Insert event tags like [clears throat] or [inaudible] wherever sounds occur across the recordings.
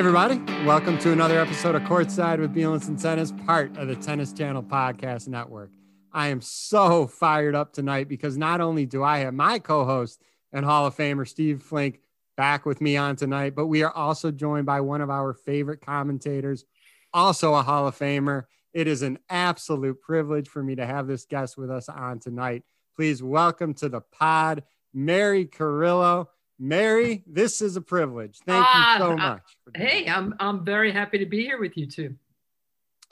everybody. Welcome to another episode of Courtside with Bielenson Tennis, part of the Tennis Channel Podcast Network. I am so fired up tonight because not only do I have my co host and Hall of Famer Steve Flink back with me on tonight, but we are also joined by one of our favorite commentators, also a Hall of Famer. It is an absolute privilege for me to have this guest with us on tonight. Please welcome to the pod, Mary Carillo. Mary, this is a privilege. Thank you so Ah, much. for uh, hey, I'm I'm very happy to be here with you too.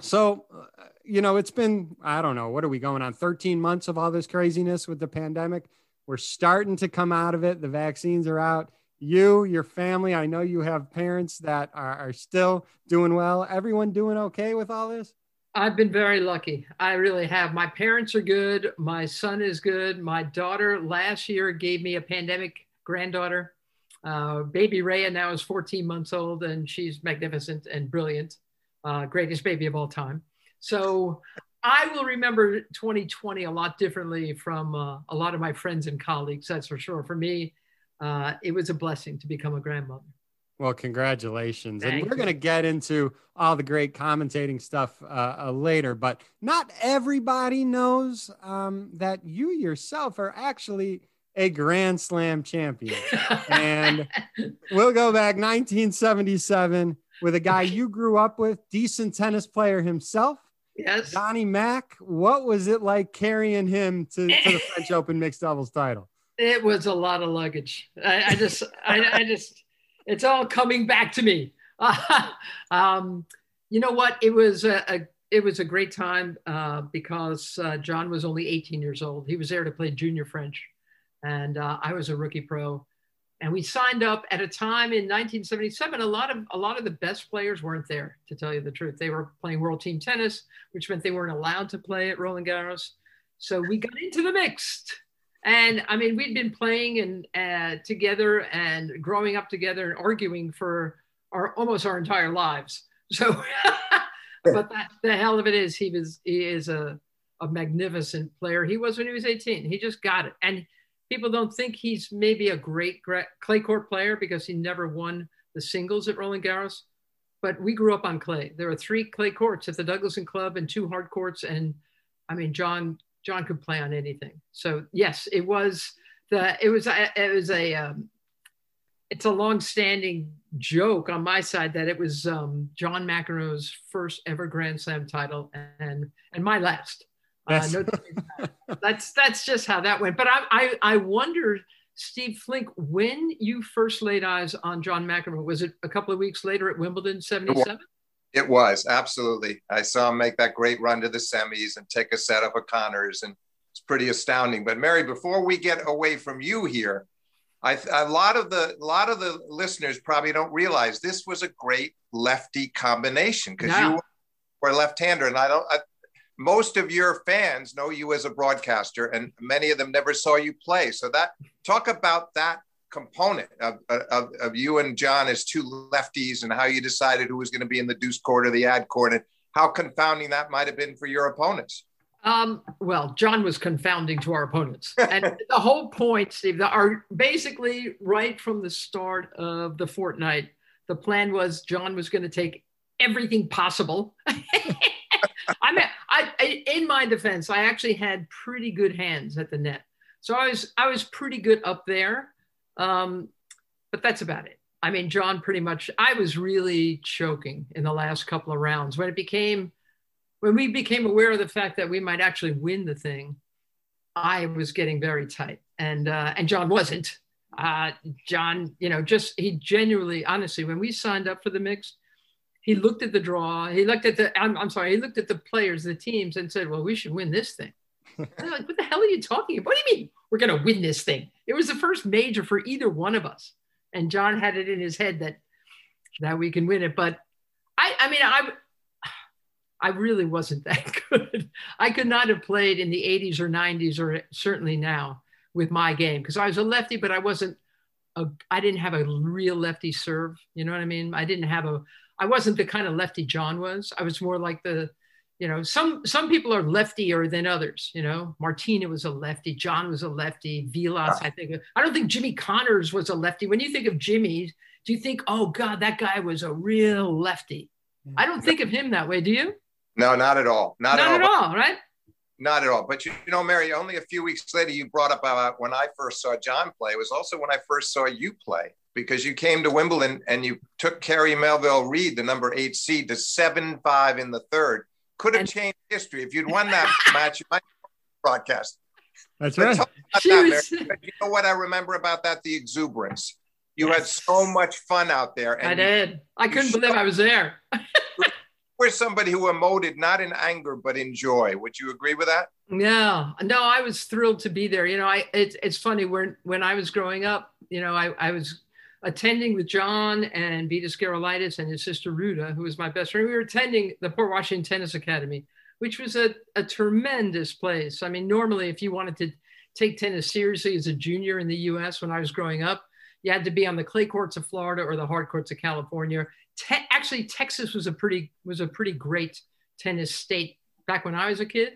So, uh, you know, it's been, I don't know, what are we going on? 13 months of all this craziness with the pandemic. We're starting to come out of it. The vaccines are out. You, your family, I know you have parents that are, are still doing well. Everyone doing okay with all this? I've been very lucky. I really have. My parents are good. My son is good. My daughter last year gave me a pandemic granddaughter. Uh, baby Rhea now is 14 months old and she's magnificent and brilliant. Uh, greatest baby of all time. So I will remember 2020 a lot differently from uh, a lot of my friends and colleagues. That's for sure. For me, uh, it was a blessing to become a grandmother. Well, congratulations. and we're going to get into all the great commentating stuff uh, uh, later, but not everybody knows um, that you yourself are actually a Grand Slam champion. And [laughs] we'll go back 1977 with a guy you grew up with, decent tennis player himself, yes. Johnny Mac. What was it like carrying him to, to the French Open mixed doubles title? It was a lot of luggage. I, I just, I, I just, it's all coming back to me. [laughs] um, you know what? It was a, a it was a great time uh, because uh, John was only 18 years old. He was there to play junior French, and uh, I was a rookie pro. And we signed up at a time in 1977. A lot of a lot of the best players weren't there, to tell you the truth. They were playing world team tennis, which meant they weren't allowed to play at Roland Garros. So we got into the mixed. And I mean, we'd been playing and uh, together and growing up together and arguing for our almost our entire lives. [laughs] So, but that, the hell of it is, he was he is a a magnificent player. He was when he was 18. He just got it. And people don't think he's maybe a great clay court player because he never won the singles at Roland Garros. But we grew up on clay. There are three clay courts at the Douglaston Club and two hard courts. And I mean, John John could play on anything. So yes, it was the it was it was a um, it's a long-standing joke on my side that it was um, John McEnroe's first ever Grand Slam title and and my last. Uh, no, [laughs] that's that's just how that went. But I I, I wonder, Steve Flink, when you first laid eyes on John McEnroe, was it a couple of weeks later at Wimbledon '77? It was absolutely. I saw him make that great run to the semis and take a set of Connors, and it's pretty astounding. But Mary, before we get away from you here, I, a lot of the a lot of the listeners probably don't realize this was a great lefty combination because Yeah. you were a left-hander, and I don't. I, most of your fans know you as a broadcaster, and many of them never saw you play. So that talk about that component of, of, of you and John as two lefties and how you decided who was going to be in the deuce court or the ad court and how confounding that might have been for your opponents. Um, well, John was confounding to our opponents. And the whole point, Steve, our basically right from the start of the fortnight, the plan was John was going to take everything possible. [laughs] I mean, I, I, in my defense, I actually had pretty good hands at the net, so I was I was pretty good up there, um, but that's about it. I mean, John pretty much. I was really choking in the last couple of rounds when it became when we became aware of the fact that we might actually win the thing, I was getting very tight, and uh, and John wasn't. Uh, John, you know, just he genuinely, honestly, when we signed up for the mix, he looked at the draw. He looked at the. I'm, I'm sorry. He looked at the players, the teams, and said, "Well, we should win this thing." [laughs] I'm like, what the hell are you talking about? What do you mean we're going to win this thing? It was the first major for either one of us, and John had it in his head that that we can win it. But I, I mean, I, I really wasn't [laughs] that good. I could not have played in the 80s or 90s or certainly now with my game because I was a lefty, but I wasn't a, I didn't have a real lefty serve. You know what I mean? I didn't have a, I wasn't the kind of lefty John was. I was more like the, you know, some some people are leftier than others. You know, Martina was a lefty, John was a lefty, Vilas, ah. I think. I don't think Jimmy Connors was a lefty. When you think of Jimmy, do you think, oh God, that guy was a real lefty? I don't think of him that way. Do you? No, not at all. Not, Not at all. all, right? Not at all. But you, you know, Mary, only a few weeks later, you brought up about when I first saw John play. It was also when I first saw you play because you came to Wimbledon and you took Kerry Melville Reid, the number eight seed, to seven five in the third. Could have And- changed history if you'd won that [laughs] match. You might broadcast. That's But right. about that, was- Mary. You know what I remember about that? The exuberance. You had so much fun out there, I and you did. I couldn't believe I was there. [laughs] were somebody who emoted not in anger but in joy. Would you agree with that? Yeah, no, I was thrilled to be there. You know, I it's it's funny when when I was growing up, you know, I, I was attending with John and Vitas Gerulaitis and his sister Ruta, who was my best friend. We were attending the Port Washington Tennis Academy, which was a, a tremendous place. I mean, normally if you wanted to take tennis seriously as a junior in the US when I was growing up, you had to be on the clay courts of Florida or the hard courts of California. Te- actually, Texas was a pretty was a pretty great tennis state back when I was a kid.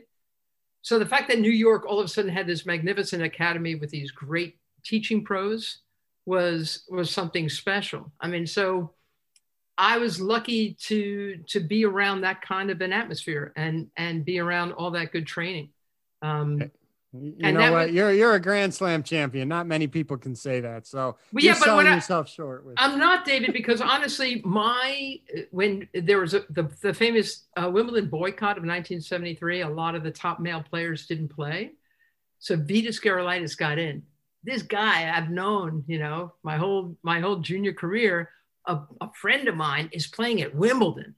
So the fact that New York all of a sudden had this magnificent academy with these great teaching pros was was something special. I mean, so I was lucky to to be around that kind of an atmosphere and and be around all that good training. Um, You And know what? was- you're you're a Grand Slam champion. Not many people can say that. So Well, you're yeah, but when I- yourself short with. I'm not David because honestly, my when there was a, the the famous uh, Wimbledon boycott of 1973, a lot of the top male players didn't play, so Vitas Gerulaitis got in. This guy I've known, you know, my whole my whole junior career. A, a friend of mine is playing at Wimbledon,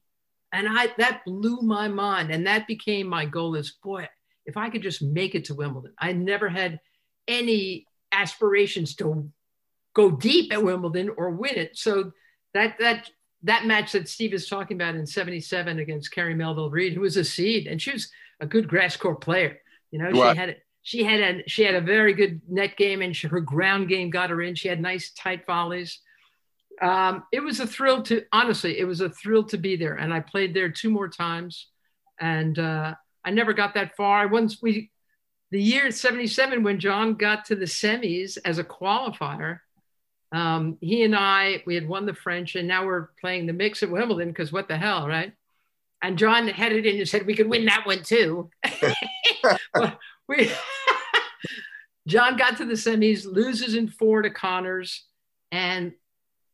and I that blew my mind, and that became my goal. Is boy, if I could just make it to Wimbledon. I never had any aspirations to go deep at Wimbledon or win it. So that that that match that Steve is talking about in 77 against Kerry Melville Reid, who was a seed, and she was a good grass court player. You know, she had she had a she had a very good net game and she, her ground game got her in. She had nice tight volleys. Um, it was a thrill to honestly, it was a thrill to be there. And I played there two more times, and uh, I never got that far. Once we the year 77 when John got to the semis as a qualifier, um, he and I, we had won the French and now we're playing the mix at Wimbledon because what the hell, right? And John had it in and said we could win that one too. [laughs] [laughs] we, [laughs] John got to the semis, loses in four to Connors, and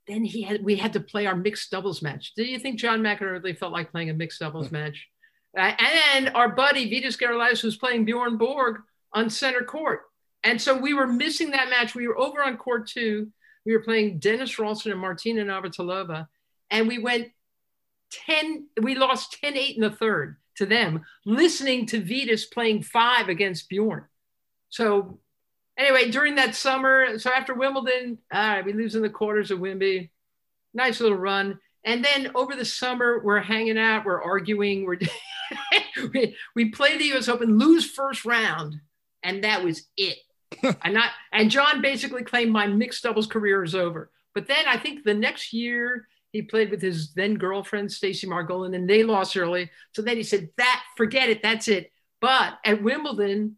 then he had we had to play our mixed doubles match. Do you think John McEnroe felt like playing a mixed doubles match? Uh, and our buddy Vitas Gerulaitis was playing Bjorn Borg on center court. And so we were missing that match. We were over on court two. We were playing Dennis Ralston and Martina Navratilova. And we went 10, we lost 10 8 in the third to them, listening to Vitas playing five against Bjorn. So anyway, during that summer, so after Wimbledon, all right, we lose in the quarters of Wimby. Nice little run. And then over the summer, we're hanging out, we're arguing, we're [laughs] we, we play the US Open, lose first round, and that was it. [laughs] and not and John basically claimed my mixed doubles career is over. But then I think the next year he played with his then girlfriend Stacy Margolin, and they lost early. So then he said, "That forget it, that's it." But at Wimbledon,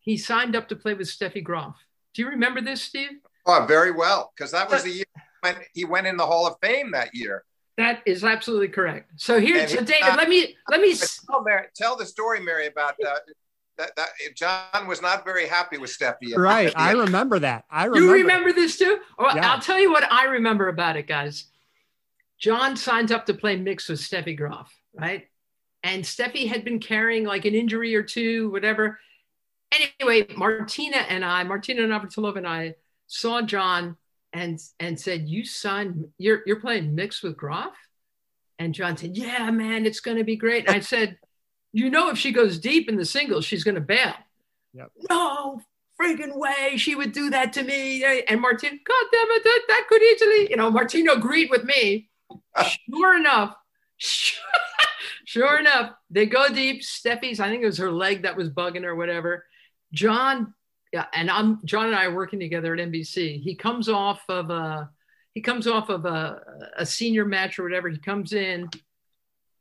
he signed up to play with Steffi Graf. Do you remember this, Steve? Oh, very well, because that was the year when he went in the Hall of Fame that year. That is absolutely correct. So here, so David, let me let me. [laughs] Tell, Mary, tell the story, Mary, about uh, that, that. John was not very happy with Steffi. right. I remember that. I remember. You remember this too? Oh, well, Yeah. I'll tell you what I remember about it, guys. John signed up to play mix with Steffi Graf, right? And Steffi had been carrying like an injury or two, whatever. Anyway, Martina and I, Martina Navratilova and I, saw John and and said, "You signed. You're you're playing mix with Graf." And John said, "Yeah, man, it's going to be great." And I said, "You know, if she goes deep in the singles, she's going to bail." Yep. No freaking way she would do that to me. And Martina, God damn it, that, that could easily, you know, Martina agreed with me. [laughs] Sure enough, [laughs] sure enough, they go deep. Steffi's, I think it was her leg that was bugging her, whatever. John, yeah, and I'm John and I are working together at NBC. He comes off of a he comes off of a, a senior match or whatever. He comes in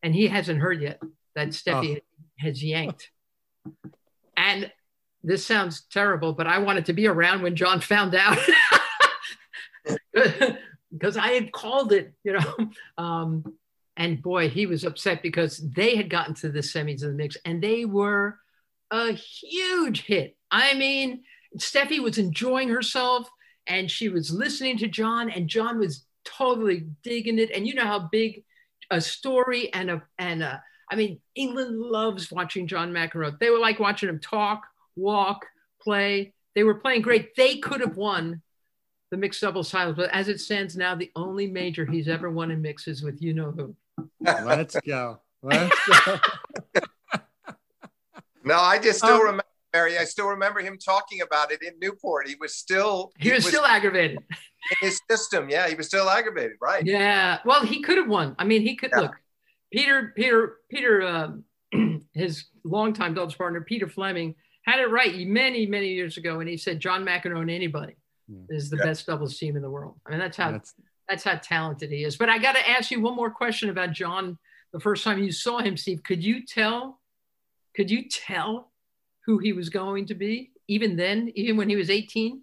and he hasn't heard yet that Steffi has yanked. And this sounds terrible, but I wanted to be around when John found out. [laughs] because I had called it, you know. [laughs] Um, and boy, he was upset because they had gotten to the semis of the mix and they were a huge hit. I mean, Steffi was enjoying herself and she was listening to John, and John was totally digging it. And you know how big a story and a and a I mean, England loves watching John McEnroe. They were like watching him talk, walk, play. They were playing great. They could have won the mixed doubles titles, but as it stands now, the only major he's ever won in mixes with you know who. Let's go. Let's go. [laughs] no, I just still um, remember Mary. I still remember him talking about it in Newport. He was still he, he was, was, still aggravated. In his system, yeah, he was still aggravated, right? Yeah. Well, he could have won. I mean, he could yeah. look. Peter, Peter, Peter, uh, [clears throat] his longtime doubles partner, Peter Fleming, had it right many, many years ago, and he said John McEnroe and anybody is the yeah. best doubles team in the world. I mean, that's how that's, that's how talented he is. But I got to ask you one more question about John. The first time you saw him, Steve, could you tell? Could you tell who he was going to be, even then, even when he was 18?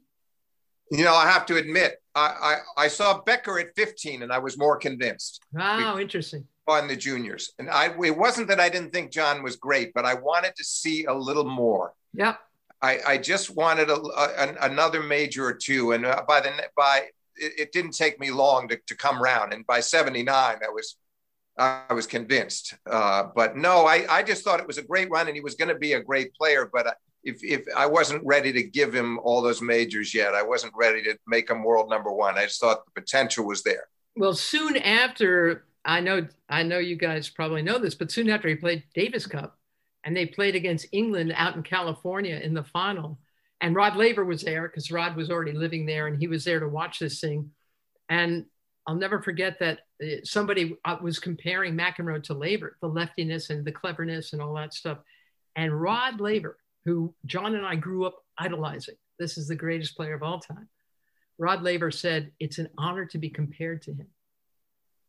You know, I have to admit, I, I, I saw Becker at 15 and I was more convinced. Wow, interesting. On the juniors. And I it wasn't that I didn't think John was great, but I wanted to see a little more. Yeah. I, I just wanted a, a, another major or two. And uh, by the by, it, it, didn't take me long to, to come around. And by 79, I was I was convinced. Uh, but no, I, I just thought it was a great run and he was going to be a great player. But if, if I wasn't ready to give him all those majors yet, I wasn't ready to make him world number one. I just thought the potential was there. Well, soon after, I know, I know you guys probably know this, but soon after he played Davis Cup and they played against England out in California in the final. And Rod Laver was there because Rod was already living there and he was there to watch this thing. And I'll never forget that uh, somebody uh, was comparing McEnroe to Laver, the leftiness and the cleverness and all that stuff. And Rod Laver, who John and I grew up idolizing, this is the greatest player of all time. Rod Laver said, It's an honor to be compared to him.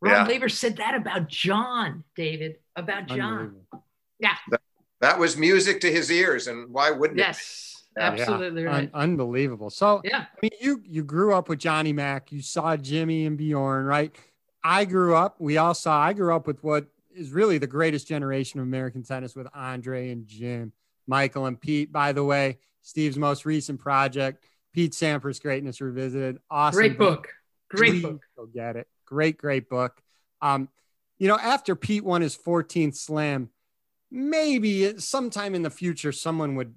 Rod yeah. Laver said that about John, David, about John. Yeah. That, that, was music to his ears. And why wouldn't yes. it? Yes. Absolutely yeah. right. Un- unbelievable. So yeah, I mean, you you grew up with Johnny Mac. You saw Jimmy and Bjorn, right? I grew up. We all saw. I grew up with what is really the greatest generation of American tennis with Andre and Jim, Michael and Pete. By the way, Steve's most recent project, Pete Sampras Greatness Revisited. Awesome. Great book. Great Please book. Go get it. Great, great book. Um, you know, after Pete won his 14th slam, maybe sometime in the future someone would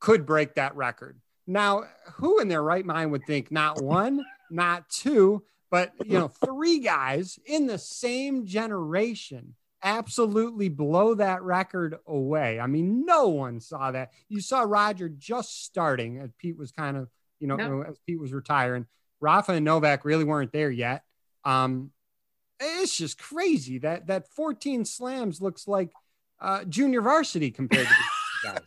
could break that record. Now, who in their right mind would think not one, not two, but you know, three guys in the same generation absolutely blow that record away. I mean, no one saw that. You saw Roger just starting as Pete was kind of, you know, no. as Pete was retiring. Rafa and Novak really weren't there yet. Um, it's just crazy that that 14 slams looks like uh, junior varsity compared to these guys.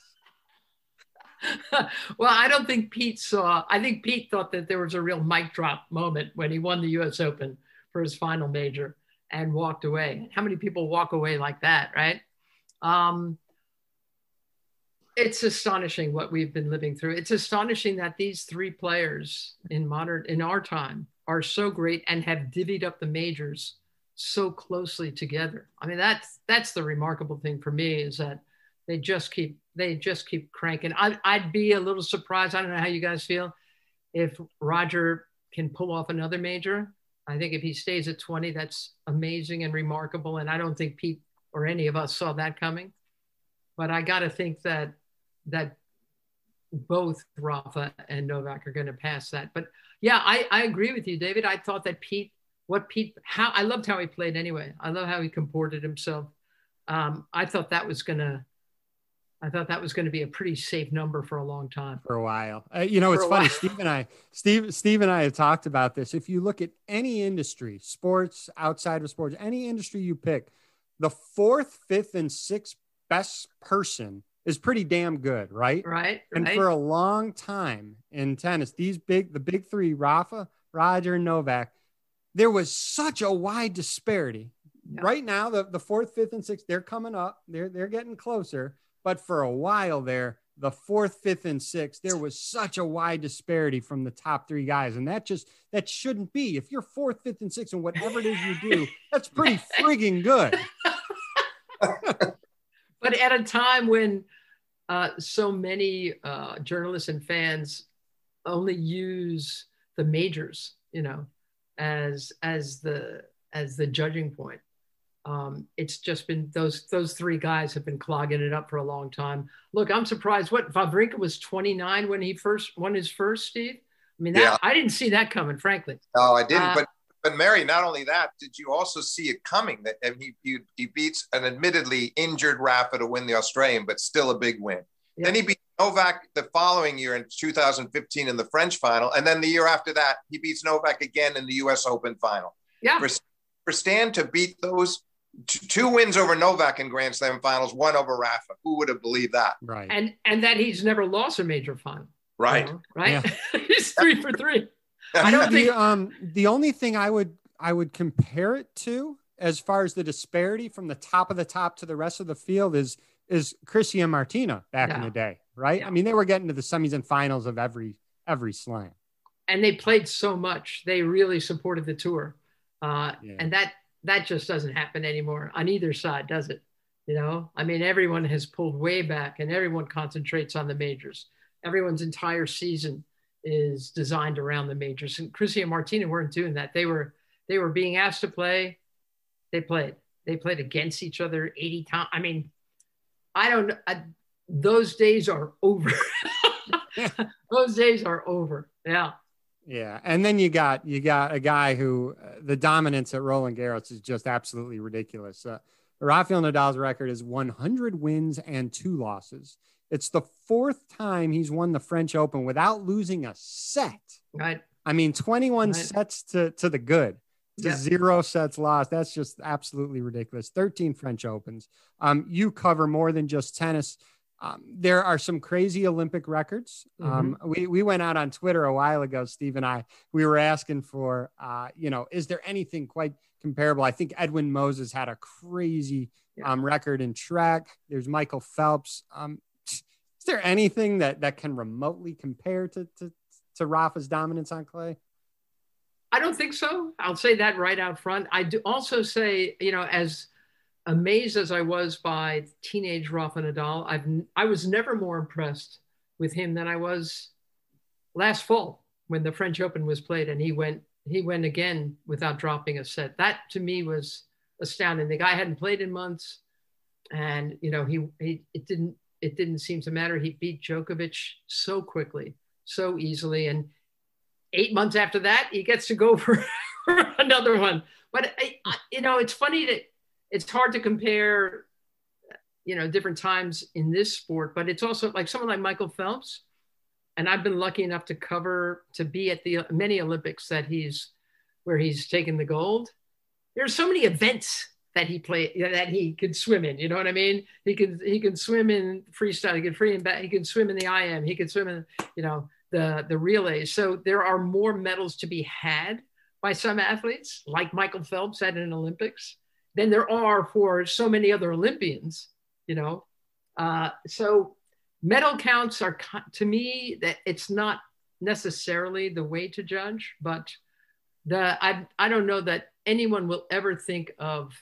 [laughs] well, I don't think Pete saw. I think Pete thought that there was a real mic drop moment when he won the U.S. Open for his final major and walked away. How many people walk away like that, right? Um, it's astonishing what we've been living through. It's astonishing that these three players in modern in our time are so great and have divvied up the majors so closely together. I mean, that's that's the remarkable thing for me is that they just keep they just keep cranking. I'd, I'd be a little surprised. I don't know how you guys feel if Roger can pull off another major. I think if he stays at 20, that's amazing and remarkable. And I don't think Pete or any of us saw that coming. But I got to think that that both Rafa and Novak are going to pass that. But yeah, I, I agree with you, David. I thought that Pete, what Pete, how I loved how he played anyway. I love how he comported himself. Um, I thought that was going to I thought that was going to be a pretty safe number for a long time. For a while. Uh, you know, it's funny. While. Steve and I, Steve, Steve and I have talked about this. If you look at any industry, sports, outside of sports, any industry you pick, the fourth, fifth, and sixth best person is pretty damn good, right? Right. And right. for a long time in tennis, these big, the big three, Rafa, Roger, and Novak, there was such a wide disparity. Yeah. Right now, the, the fourth, fifth, and sixth, they're coming up. They're they're getting closer but for a while there, the fourth, fifth, and sixth, there was such a wide disparity from the top three guys. And that just that shouldn't be. If you're fourth, fifth, and sixth, and whatever it is you do, that's pretty [laughs] frigging good. But at a time when uh, so many uh, journalists and fans only use the majors, you know, as as the as the judging point. Um, it's just been those those three guys have been clogging it up for a long time. Look, I'm surprised. What Wawrinka was 29 when he first won his first, Steve. I mean, that, yeah. I didn't see that coming, frankly. No, I didn't. Uh, but but Mary, not only that, did you also see it coming? That and he, he he beats an admittedly injured Rafa to win the Australian, but still a big win. Yeah. Then he beat Novak the following year in 2015 in the French final, and then the year after that, he beats Novak again in the U.S. Open final. Yeah. For, for Stan to beat those two wins over Novak in Grand Slam finals, one over Rafa. Who would have believed that? Right. And and that he's never lost a major final. Right. You know, right. Yeah. [laughs] he's three for three. I [laughs] don't think um the only thing I would I would compare it to as far as the disparity from the top of the top to the rest of the field is is Chrissy and Martina back yeah. in the day, right? Yeah. I mean, they were getting to the semis and finals of every every slam. And they played so much. They really supported the tour. Uh, yeah. and that that just doesn't happen anymore on either side, does it? You know, I mean, everyone has pulled way back and everyone concentrates on the majors. Everyone's entire season is designed around the majors. And Chrissy and Martina weren't doing that. They were they were being asked to play. They played. They played against each other 80 times. I mean, I don't I, those days are over. [laughs] [laughs] those days are over. Yeah. Yeah, and then you got you got a guy who uh, the dominance at Roland Garros is just absolutely ridiculous. Uh, Rafael Nadal's record is 100 wins and two losses. It's the fourth time he's won the French Open without losing a set. Right. I mean, 21 right. sets to to the good, to yeah. zero sets lost. That's just absolutely ridiculous. 13 French Opens. Um, you cover more than just tennis. Um, there are some crazy Olympic records. Um, mm-hmm. we, we went out on Twitter a while ago, Steve and I, we were asking for, uh, you know, is there anything quite comparable? I think Edwin Moses had a crazy yeah. um, record in track. There's Michael Phelps. Is there anything that, that can remotely compare to, to, to Rafa's dominance on clay? I don't think so. I'll say that right out front. I do also say, you know, as amazed as I was by teenage Rafa Nadal, I've I was never more impressed with him than I was last fall when the French Open was played and he went he went again without dropping a set. That to me was astounding. The guy hadn't played in months, and you know he, he it didn't it didn't seem to matter. He beat Djokovic so quickly, so easily, and eight months after that he gets to go [laughs] for, another one. But I, I, you know it's funny that it's hard to compare, you know, different times in this sport, but it's also like someone like Michael Phelps. And I've been lucky enough to cover, to be at the many Olympics that he's, where he's taken the gold. There's so many events that he played that he could swim in. You know what I mean? He could he can swim in freestyle. He can free and back. He can swim in the IM. He can swim in you know the the relays. So there are more medals to be had by some athletes, like Michael Phelps at an Olympics than there are for so many other Olympians, you know. Uh, so medal counts are to me that it's not necessarily the way to judge, but the I I don't know that anyone will ever think of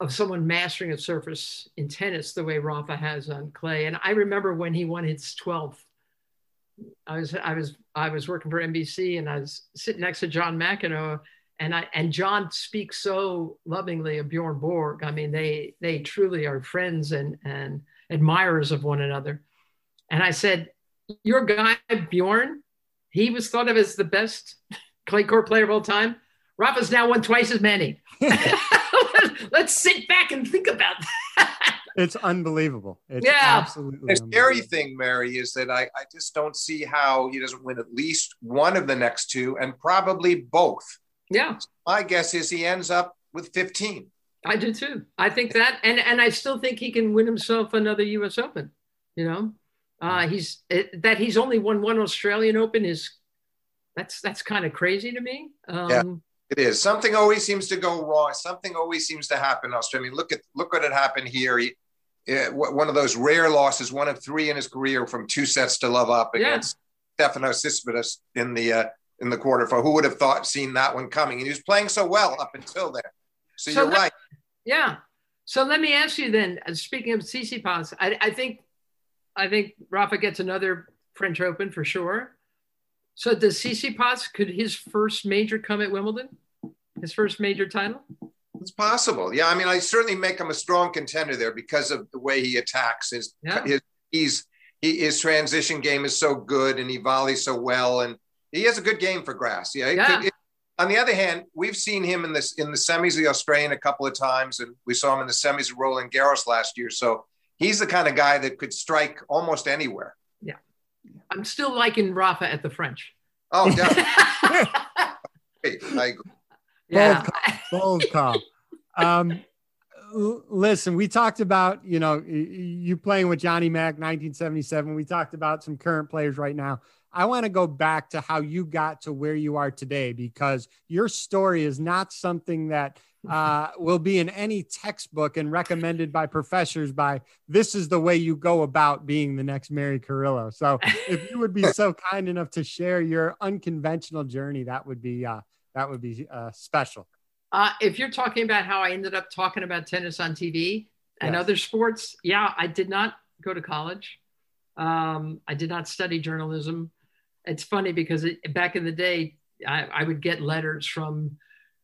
of someone mastering a surface in tennis the way Rafa has on clay. And I remember when he won his 12th. I was I was I was working for NBC and I was sitting next to John McEnroe and I and John speaks so lovingly of Bjorn Borg. I mean, they they truly are friends and and admirers of one another. And I said, "Your guy Bjorn, he was thought of as the best clay court player of all time. Rafa's now won twice as many. [laughs] Let's sit back and think about that." It's unbelievable. It's yeah. absolutely. The scary thing, Mary, is that I, I just don't see how he doesn't win at least one of the next two and probably both. Yeah. My guess is he ends up with 15. I do too. I think that, and and I still think he can win himself another U.S. Open. You know, uh, he's it, that he's only won one Australian Open is that's that's kind of crazy to me. Um, yeah, it is. Something always seems to go wrong. Something always seems to happen. I mean, look at look what had happened here. He, uh, one of those rare losses, one of three in his career from two sets to love up against yeah. Stefanos Tsitsipas in the uh, in the quarter. For who would have thought seen that one coming? And he was playing so well up until then. So, so you're right. Yeah. So let me ask you then. Uh, speaking of Tsitsipas, I, I think I think Rafa gets another French Open for sure. So does Tsitsipas could his first major come at Wimbledon? His first major title? It's possible. Yeah, I mean, I certainly make him a strong contender there because of the way he attacks. His, yeah. his he's he, his transition game is so good, and he volleys so well, and he has a good game for grass. Yeah. yeah. Could, it, on the other hand, we've seen him in this in the semis of the Australian a couple of times, and we saw him in the semis of Roland Garros last year. So he's the kind of guy that could strike almost anywhere. Yeah, I'm still liking Rafa at the French. Oh, definitely. I agree. Yeah. Bold call. Bold call. Um, listen, we talked about, you know, you playing with Johnny Mac 1977. We talked about some current players right now. I want to go back to how you got to where you are today because your story is not something that uh, will be in any textbook and recommended by professors by this is the way you go about being the next Mary Carillo. So if you would be so [laughs] kind enough to share your unconventional journey, that would be uh, that would be uh, special. Uh, if you're talking about how I ended up talking about tennis on TV and yes. other sports, yeah, I did not go to college. Um, I did not study journalism. It's funny because it, back in the day, I, I, would get letters from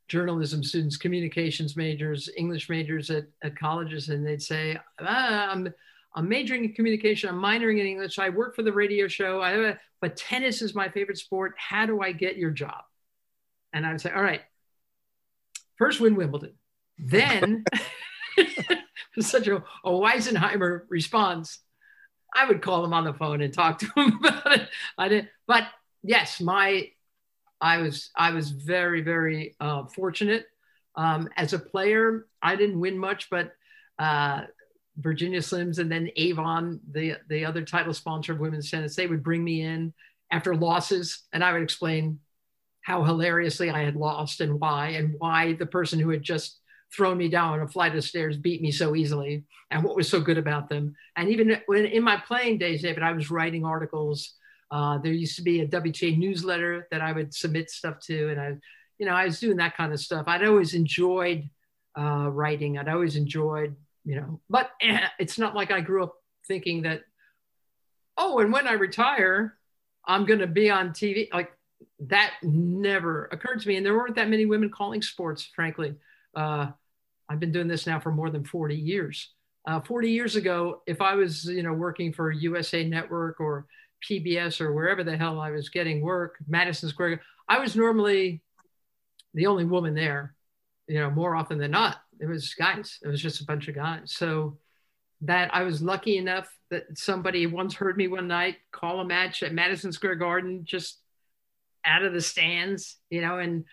journalism students, communications majors, English majors at, at colleges, and they'd say, ah, I'm, I'm majoring in communication, I'm minoring in English, I work for the radio show, I, but tennis is my favorite sport. How do I get your job? And I'd say, all right, first win Wimbledon. Then, [laughs] such a, a Weisenheimer response, I would call him on the phone and talk to him [laughs] about it. I did, but yes, my, I was, I was very, very uh, fortunate. Um, as a player, I didn't win much, but uh, Virginia Slims and then Avon, the the other title sponsor of women's tennis, they would bring me in after losses, and I would explain how hilariously I had lost and why, and why the person who had just thrown me down a flight of stairs beat me so easily, and what was so good about them. And even when in my playing days, David, I was writing articles. Uh, there used to be a WTA newsletter that I would submit stuff to, and I, you know, I was doing that kind of stuff. I'd always enjoyed uh, writing. I'd always enjoyed, you know, but eh, [clears throat] it's not like I grew up thinking that, oh, and when I retire, I'm going to be on TV. Like that never occurred to me. And there weren't that many women calling sports, frankly. Uh, I've been doing this now for more than 40 years. Uh, 40 years ago, if I was, you know, working for USA Network or PBS or wherever the hell I was getting work, Madison Square, I was normally the only woman there, you know, more often than not. It was guys. It was just a bunch of guys. So that I was lucky enough that somebody once heard me one night call a match at Madison Square Garden just out of the stands, you know, and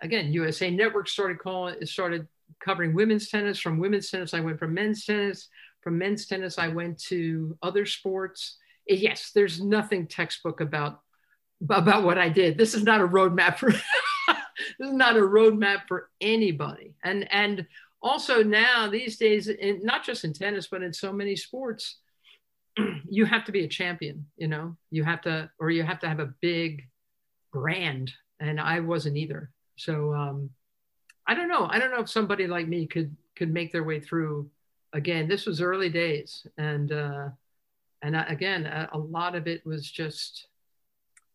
again, USA Network started calling, it started covering women's tennis. From women's tennis, I went from men's tennis. From men's tennis, I went to other sports. Yes, there's nothing textbook about about what I did. This is not a roadmap for [laughs] this is not a roadmap for anybody. And and also now these days, in, not just in tennis, but in so many sports, [clears throat] you have to be a champion. You know, you have to, or you have to have a big brand, and I wasn't either. So um, I don't know. I don't know if somebody like me could could make their way through. Again, this was early days, and uh, and I, again, a, a, lot of it was just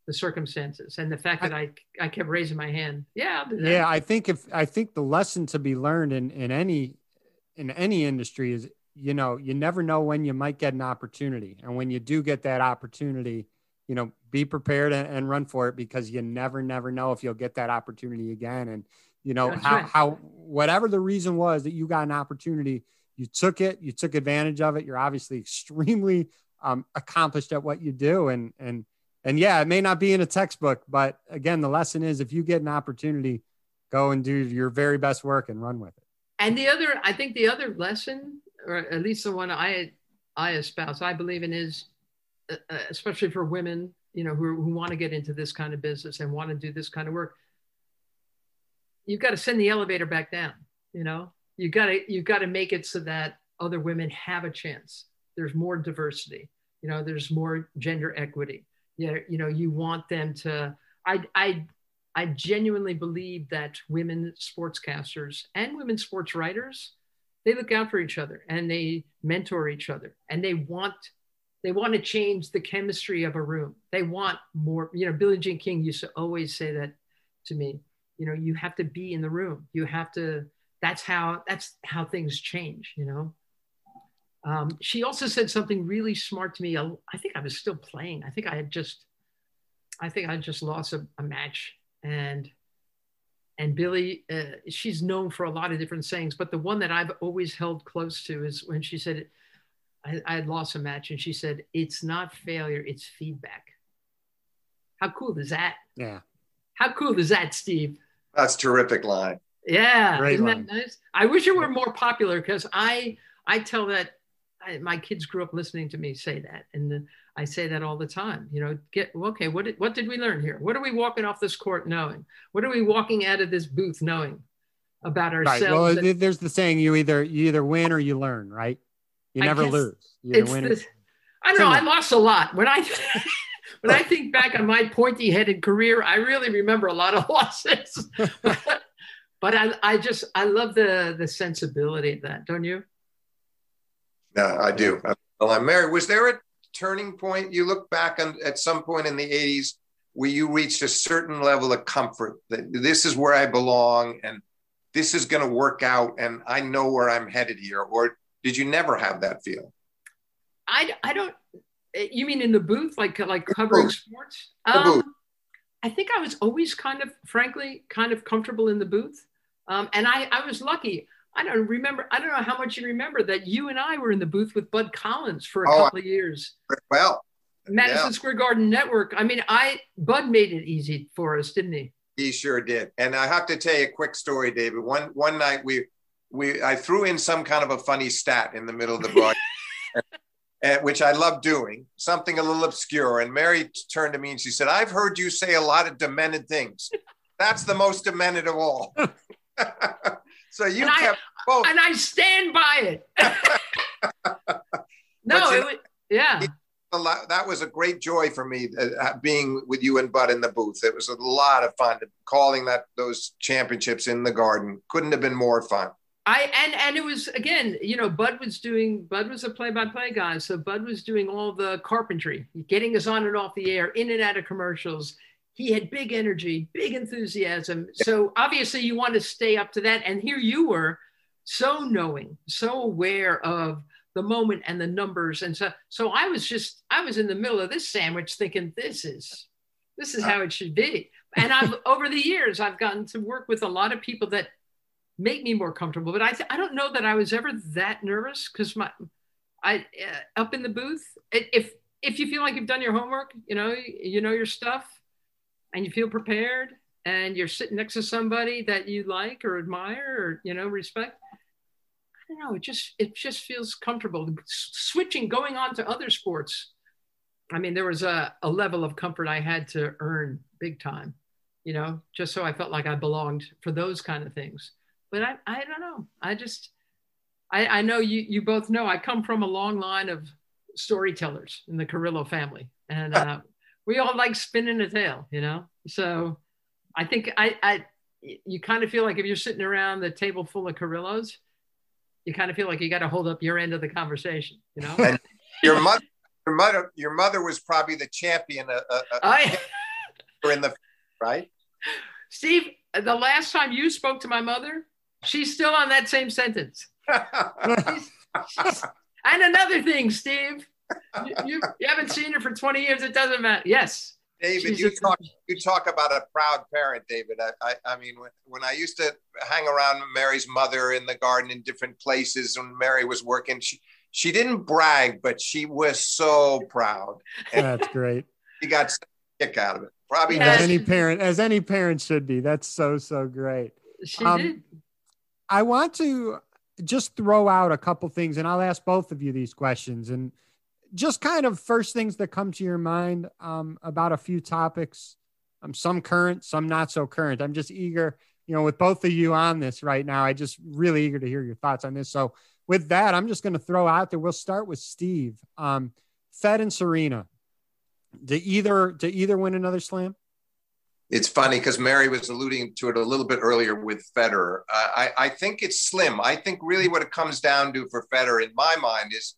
the circumstances and the fact that I I kept raising my hand. Yeah, yeah. I think if I think the lesson to be learned in in any in any industry is you know you never know when you might get an opportunity, and when you do get that opportunity, you know be prepared and, and, run for it because you never never know if you'll get that opportunity again and you know That's how, right. how whatever the reason was that you got an opportunity you took it you took advantage of it you're obviously extremely um, accomplished at what you do and and and yeah it may not be in a textbook but again the lesson is if you get an opportunity go and do your very best work and run with it and the other i think the other lesson or at least the one i i espouse i believe in is uh, uh, especially for women, you know, who, who want to get into this kind of business and want to do this kind of work, you've got to send the elevator back down. You know, you got to you got to make it so that other women have a chance. There's more diversity. You know, there's more gender equity. Yeah, you know, you want them to. I I I genuinely believe that women sportscasters and women sports writers, they look out for each other and they mentor each other and they want they want to change the chemistry of a room. They want more, you know, Billie Jean King used to always say that to me. You know, you have to be in the room. You have to, that's how, that's how things change, you know. Um, she also said something really smart to me. I think I was still playing. I think I had just, I think I just lost a, a match. And and Billie, uh, she's known for a lot of different sayings, but the one that I've always held close to is when she said, I, I had lost a match and she said, It's not failure, it's feedback. How cool is that? Yeah. How cool is that, Steve? That's terrific line. Yeah. Great isn't line. that nice? I wish it were more popular because I I tell that I, my kids grew up listening to me say that. And I say that all the time. You know, get okay, what did, what did we learn here? What are we walking off this court knowing? What are we walking out of this booth knowing about ourselves? Right. Well, and, there's the saying you either you either win or you learn, right? You never lose. You it's the, I don't know. I lost a lot when I [laughs] when I [laughs] think back on my pointy-headed career. I really remember a lot of [laughs] losses, but, but I, I just I love the the sensibility of that. Don't you? Yeah, I do. Well, I'm married. Was there a turning point? You look back on at some point in the '80s where you reached a certain level of comfort that this is where I belong and this is going to work out and I know where I'm headed here, or did you never have that feel? I, I don't. You mean in the booth, like like covering sports? Um, I think I was always kind of, frankly, kind of comfortable in the booth, um, and I I was lucky. I don't remember. I don't know how much you remember that you and I were in the booth with Bud Collins for a oh, couple of years. Well, Madison yeah. Square Garden Network. I mean, I Bud made it easy for us, didn't he? He sure did. And I have to tell you a quick story, David. One one night we we I threw in some kind of a funny stat in the middle of the broadcast, [laughs] eh, which I love doing, something a little obscure. And Mary turned to me and she said, "I've heard you say a lot of demented things. That's the most demented of all." [laughs] so you and kept I, both, and I stand by it. [laughs] no, it was, yeah. Lot, that was a great joy for me uh, being with you and Bud in the booth. It was a lot of fun calling that those championships in the garden. Couldn't have been more fun. I and and it was again, you know, Bud was doing Bud was a play-by-play guy, so Bud was doing all the carpentry, getting us on and off the air, in and out of commercials. He had big energy, big enthusiasm. So obviously, you want to stay up to that. And here you were, so knowing, so aware of the moment and the numbers, and so so I was just I was in the middle of this sandwich, thinking this is this is how it should be. [laughs] And I've over the years I've gotten to work with a lot of people that make me more comfortable. But I, th- I don't know that I was ever that nervous because my, I uh, up in the booth. If if you feel like you've done your homework, you know you know your stuff, and you feel prepared, and you're sitting next to somebody that you like or admire or you know respect. I don't know. It just it just feels comfortable. Switching, going on to other sports. I mean, there was a, a level of comfort I had to earn big time, you know, just so I felt like I belonged for those kind of things but I, I don't know. I just, I, I know you, you both know I come from a long line of storytellers in the Carillo family, and uh, we all like spinning a tale, you know. So I think I, I, you kind of feel like if you're sitting around the table full of Carillos, you kind of feel like you got to hold up your end of the conversation, you know. Your mother, your mother, your mother was probably the champion. Uh, uh, uh I, [laughs] in the right. Steve, the last time you spoke to my mother, She's still on that same sentence. [laughs] she's, she's, and another thing, Steve, you, you, you, haven't seen her for 20 years. It doesn't matter. Yes. David, you talk, you talk about a proud parent, David. I, I, I mean, when, when I used to hang around Mary's mother in the garden in different places when Mary was working, she, she didn't brag, but she was so proud. And That's great. She got a kick out of it. Probably as any parent, as any parent should be. That's so so great. She um, did. I want to just throw out a couple things, and I'll ask both of you these questions. And just kind of first things that come to your mind um, about a few topics, um, some current, some not so current. I'm just eager, you know, with both of you on this right now. I just really eager to hear your thoughts on this. So, with that, I'm just going to throw out there. We'll start with Steve. Um, Fed and Serena. Do either do either win another slam? It's funny because Mary was alluding to it a little bit earlier with Federer. Uh, I, I think it's slim. I think really what it comes down to for Federer, in my mind, is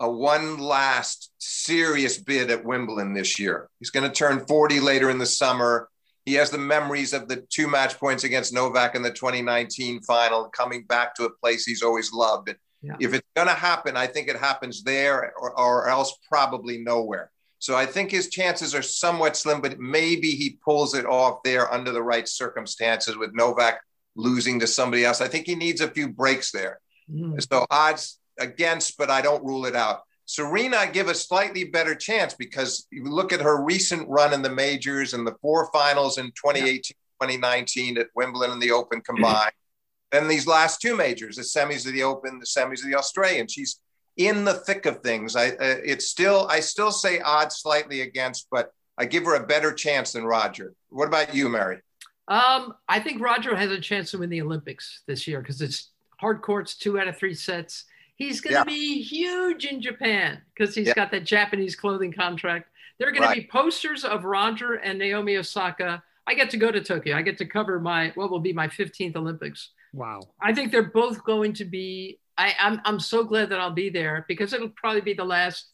a one last serious bid at Wimbledon this year. He's going to turn 40 later in the summer. He has the memories of the two match points against Novak in the 2019 final, coming back to a place he's always loved. And yeah. if it's going to happen, I think it happens there or, or else probably nowhere. So I think his chances are somewhat slim, but maybe he pulls it off there under the right circumstances with Novak losing to somebody else. I think he needs a few breaks there. Mm. So odds against, but I don't rule it out. Serena, I give a slightly better chance because you look at her recent run in the majors and the four finals in 2018, yeah. 2019 at Wimbledon and the Open combined. [clears throat] then these last two majors, the semis of the Open, the semis of the Australian. She's in the thick of things. I, uh, it's still, I still say odds slightly against, but I give her a better chance than Roger. What about you, Mary? Um, I think Roger has a chance to win the Olympics this year because it's hard courts, two out of three sets. He's going to yeah. be huge in Japan because he's yeah. got that Japanese clothing contract. There are going right. to be posters of Roger and Naomi Osaka. I get to go to Tokyo. I get to cover my what will be my 15th Olympics. Wow. I think they're both going to be I, I'm, I'm so glad that I'll be there because it'll probably be the last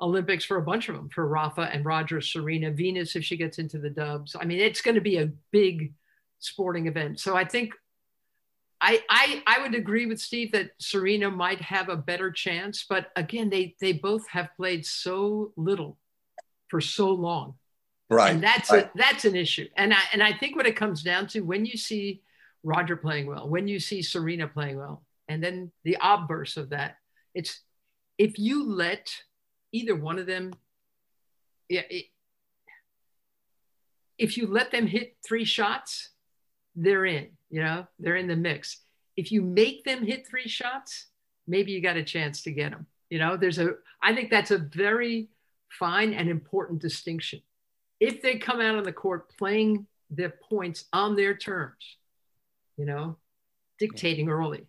Olympics for a bunch of them for Rafa and Roger, Serena, Venus if she gets into the dubs. I mean, it's going to be a big sporting event. So I think I, I I would agree with Steve that Serena might have a better chance, but again, they they both have played so little for so long. Right. And that's right. a, that's an issue. And I and I think what it comes down to when you see Roger playing well, when you see Serena playing well, and then the obverse of that it's if you let either one of them yeah it, if you let them hit three shots they're in you know they're in the mix if you make them hit three shots maybe you got a chance to get them you know there's a i think that's a very fine and important distinction if they come out on the court playing their points on their terms you know dictating early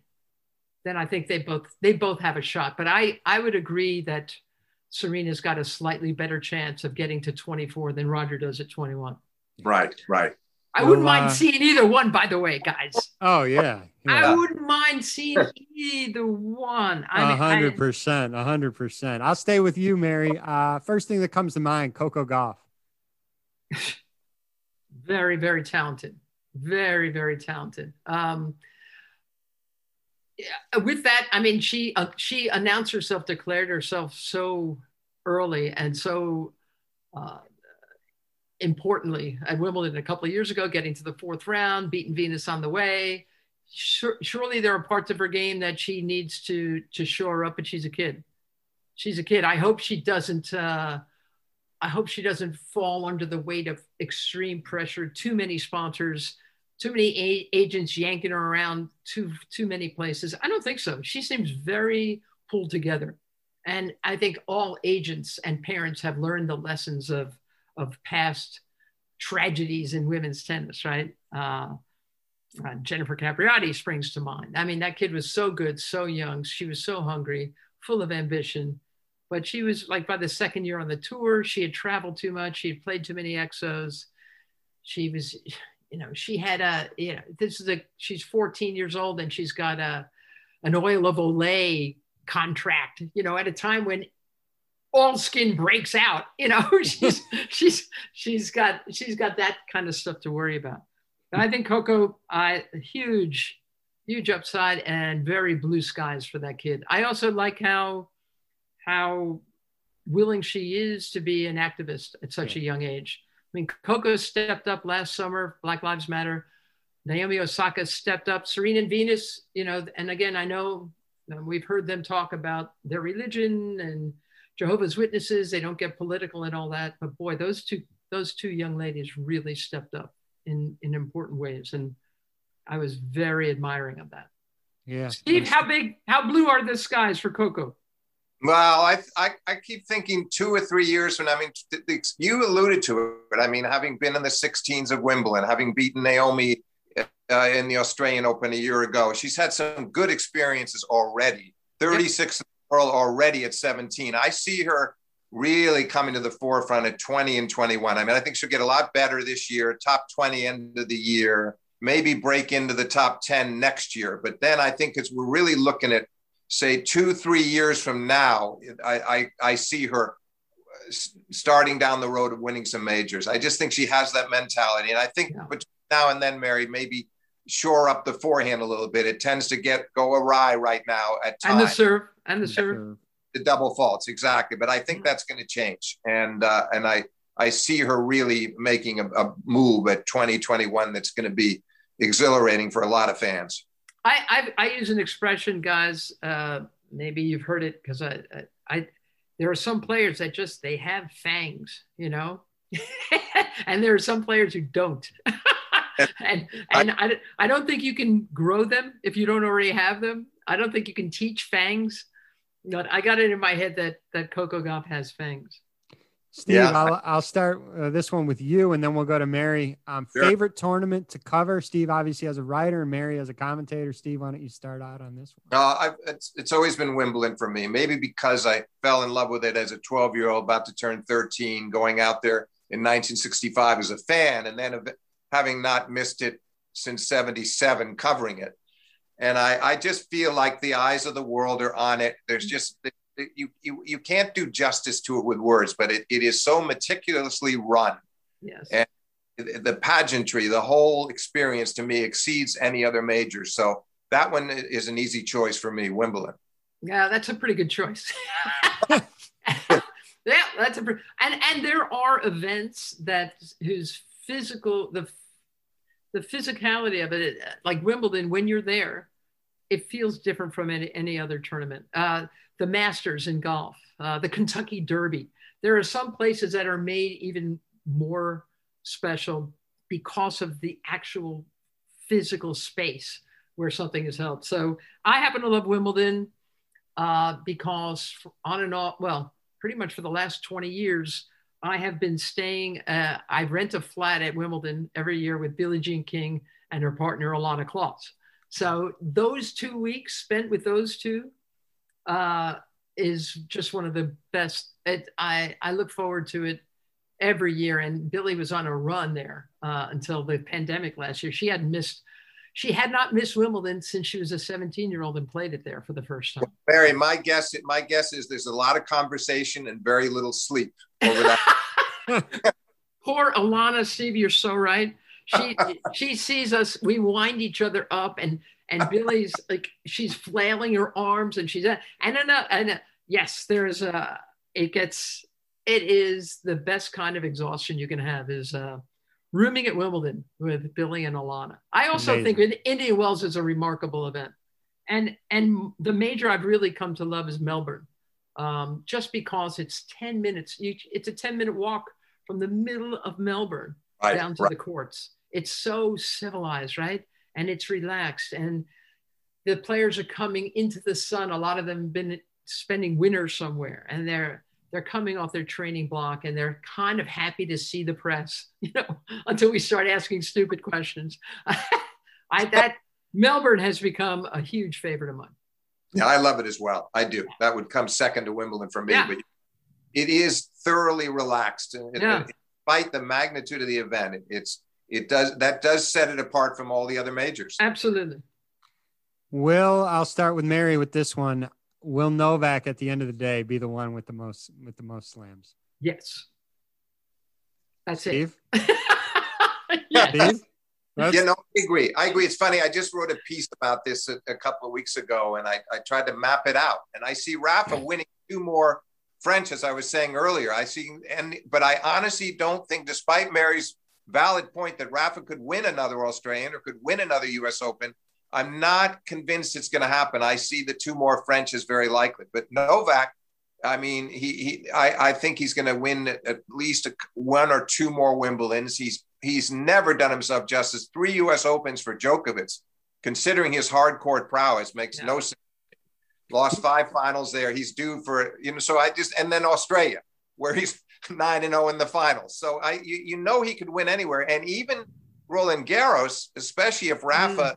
then I think they both they both have a shot. But I I would agree that Serena's got a slightly better chance of getting to 24 than Roger does at 21. Right, right. I well, wouldn't mind uh, seeing either one, by the way, guys. Oh yeah, yeah. I wouldn't mind seeing either one. A hundred percent, a hundred percent. I'll stay with you, Mary. Uh, first thing that comes to mind, Coco Gauff. [laughs] very, very talented. Very, very talented. Um, yeah, with that, I mean, she uh, she announced herself, declared herself so early and so uh, importantly at Wimbledon a couple of years ago, getting to the fourth round, beating Venus on the way. Sure, surely there are parts of her game that she needs to to shore up, but she's a kid. She's a kid. I hope she doesn't. Uh, I hope she doesn't fall under the weight of extreme pressure. Too many sponsors too many a- agents yanking her around too too many places. I don't think so. She seems very pulled together, and I think all agents and parents have learned the lessons of of past tragedies in women's tennis. Right? Uh, uh, Jennifer Capriati springs to mind. I mean, that kid was so good, so young. She was so hungry, full of ambition. But she was like by the second year on the tour, she had traveled too much. She had played too many exos. She was you know, she had a, you know, this is a, she's 14 years old and she's got a, an oil of Olay contract, you know, at a time when all skin breaks out, you know, [laughs] she's, she's, she's got, she's got that kind of stuff to worry about. I think Coco, uh, huge, huge upside and very blue skies for that kid. I also like how, how willing she is to be an activist at such yeah. a young age. I mean, Coco stepped up last summer, Black Lives Matter. Naomi Osaka stepped up. Serena and Venus, you know, and again, I know we've heard them talk about their religion and Jehovah's Witnesses. They don't get political and all that, but boy, those two those two young ladies really stepped up in in important ways, and I was very admiring of that. Yeah, Steve, how big, how blue are the skies for Coco? Well, I, I, I keep thinking two or three years from now. I mean, you alluded to it. But I mean, having been in the 16s of Wimbledon, having beaten Naomi uh, in the Australian Open a year ago, she's had some good experiences already. 36 yep. World already at 17. I see her really coming to the forefront at 20 and 21. I mean, I think she'll get a lot better this year, top 20 end of the year, maybe break into the top 10 next year. But then I think as we're really looking at, say, two, three years from now, I, I, I see her starting down the road of winning some majors. I just think she has that mentality. And I think yeah. between now and then, Mary, maybe shore up the forehand a little bit. It tends to get go awry right now at times. And the serve and the serve. The double faults, exactly. But I think mm-hmm. that's going to change. And uh, and I I see her really making a, a move at 2021 that's going to be exhilarating for a lot of fans. I I, I use an expression, guys. Uh, maybe you've heard it because I, I I there are some players that just they have fangs, you know, [laughs] and there are some players who don't. [laughs] and [laughs] and I, I, I don't think you can grow them if you don't already have them. I don't think you can teach fangs. But I got it in my head that that Coco Gauff has fangs. Steve, yeah. I'll, I'll start uh, this one with you, and then we'll go to Mary. Um, sure. Favorite tournament to cover? Steve obviously as a writer, and Mary as a commentator. Steve, why don't you start out on this one? Uh, I've, it's, it's always been Wimbledon for me. Maybe because I fell in love with it as a 12 year old, about to turn 13, going out there in 1965 as a fan, and then having not missed it since 77 covering it. And I, I just feel like the eyes of the world are on it. There's just, you, you, you can't do justice to it with words, but it, it is so meticulously run. Yes. And the pageantry, the whole experience to me exceeds any other major. So that one is an easy choice for me, Wimbledon. Yeah, that's a pretty good choice. [laughs] yeah, that's a and and there are events that whose physical the the physicality of it, like Wimbledon, when you're there, it feels different from any, any other tournament. Uh, the Masters in golf, uh, the Kentucky Derby. There are some places that are made even more special because of the actual physical space where something is held. So I happen to love Wimbledon uh, because on and off, well, pretty much for the last 20 years, I have been staying, uh, I rent a flat at Wimbledon every year with Billie Jean King and her partner, Ilana Kloss. So those two weeks spent with those two uh, is just one of the best. It, I, I look forward to it every year. And Billie was on a run there uh, until the pandemic last year. She hadn't missed she had not missed Wimbledon since she was a 17 year old and played it there for the first time. Barry, my guess, my guess is there's a lot of conversation and very little sleep over that. [laughs] [laughs] Poor Ilana Steve, you're so right. She she sees us, we wind each other up, and and Billie's like she's flailing her arms, and she's and and, and yes, there's a it gets it is the best kind of exhaustion you can have is uh rooming at Wimbledon with Billie and Ilana. I also Amazing. think Indian Wells is a remarkable event. And, and the major I've really come to love is Melbourne, um, just because it's 10 minutes. You, it's a 10 minute walk from the middle of Melbourne right, down to right. the courts. It's so civilized, right? And it's relaxed. And the players are coming into the sun. A lot of them have been spending winter somewhere and they're they're coming off their training block and they're kind of happy to see the press, [laughs] you know, until we start asking stupid questions. [laughs] I that Melbourne has become a huge favorite of mine. Yeah, I love it as well. I do. That would come second to Wimbledon for me, yeah. but it is thoroughly relaxed. And yeah. despite the magnitude of the event, it, it's it does that does set it apart from all the other majors. Absolutely. Will, I'll start with Mary with this one will Novak at the end of the day be the one with the most with the most slams? Yes. That's Steve? it. [laughs] yes. Steve? That's... You know, I agree. I agree. It's funny. I just wrote a piece about this a, a couple of weeks ago, and I, I tried to map it out. And I see Rafa winning two more French, as I was saying earlier. I see, and but I honestly don't think, despite Mary's valid point that Rafa could win another Australian or could win another U.S. Open, I'm not convinced it's going to happen. I see the two more French is very likely, but Novak, I mean, he, he I, I think he's going to win at least a, one or two more Wimbledons. He's he's never done himself justice. Three U.S. Opens for Djokovic, considering his hard court prowess, makes yeah. no sense. Lost five finals there. He's due for you know. So I just and then Australia, where he's [laughs] nine and zero oh in the finals. So I you, you know he could win anywhere, and even Roland Garros, especially if Rafa. Mm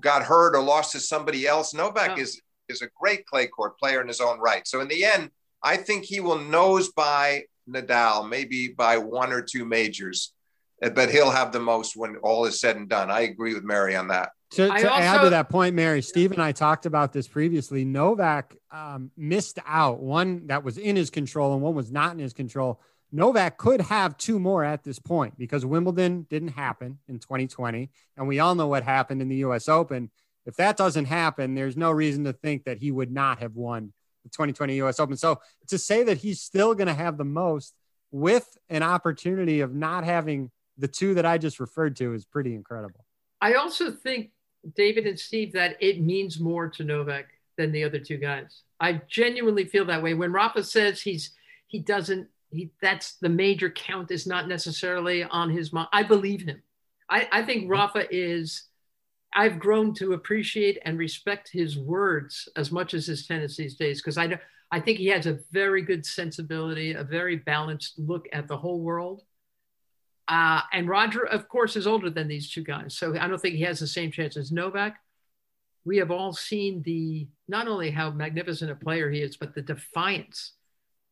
got hurt or lost to somebody else. Novak is is a great clay court player in his own right. So in the end, I think he will nose by Nadal, maybe by one or two majors, but he'll have the most when all is said and done. I agree with Mary on that. To, to also, add to that point, Mary, Steve and I talked about this previously. Novak um, missed out one that was in his control and one was not in his control. Novak could have two more at this point because Wimbledon didn't happen in 2020. And we all know what happened in the US Open. If that doesn't happen, there's no reason to think that he would not have won the 2020 US Open. So to say that he's still going to have the most with an opportunity of not having the two that I just referred to is pretty incredible. I also think David and Steve, that it means more to Novak than the other two guys. I genuinely feel that way. When Rafa says he's he doesn't he that's the major count is not necessarily on his mind. I believe him. I, I think Rafa is I've grown to appreciate and respect his words as much as his tennis these days because I I think he has a very good sensibility, a very balanced look at the whole world. Uh, and Roger, of course, is older than these two guys. So I don't think he has the same chance as Novak. We have all seen the not only how magnificent a player he is, but the defiance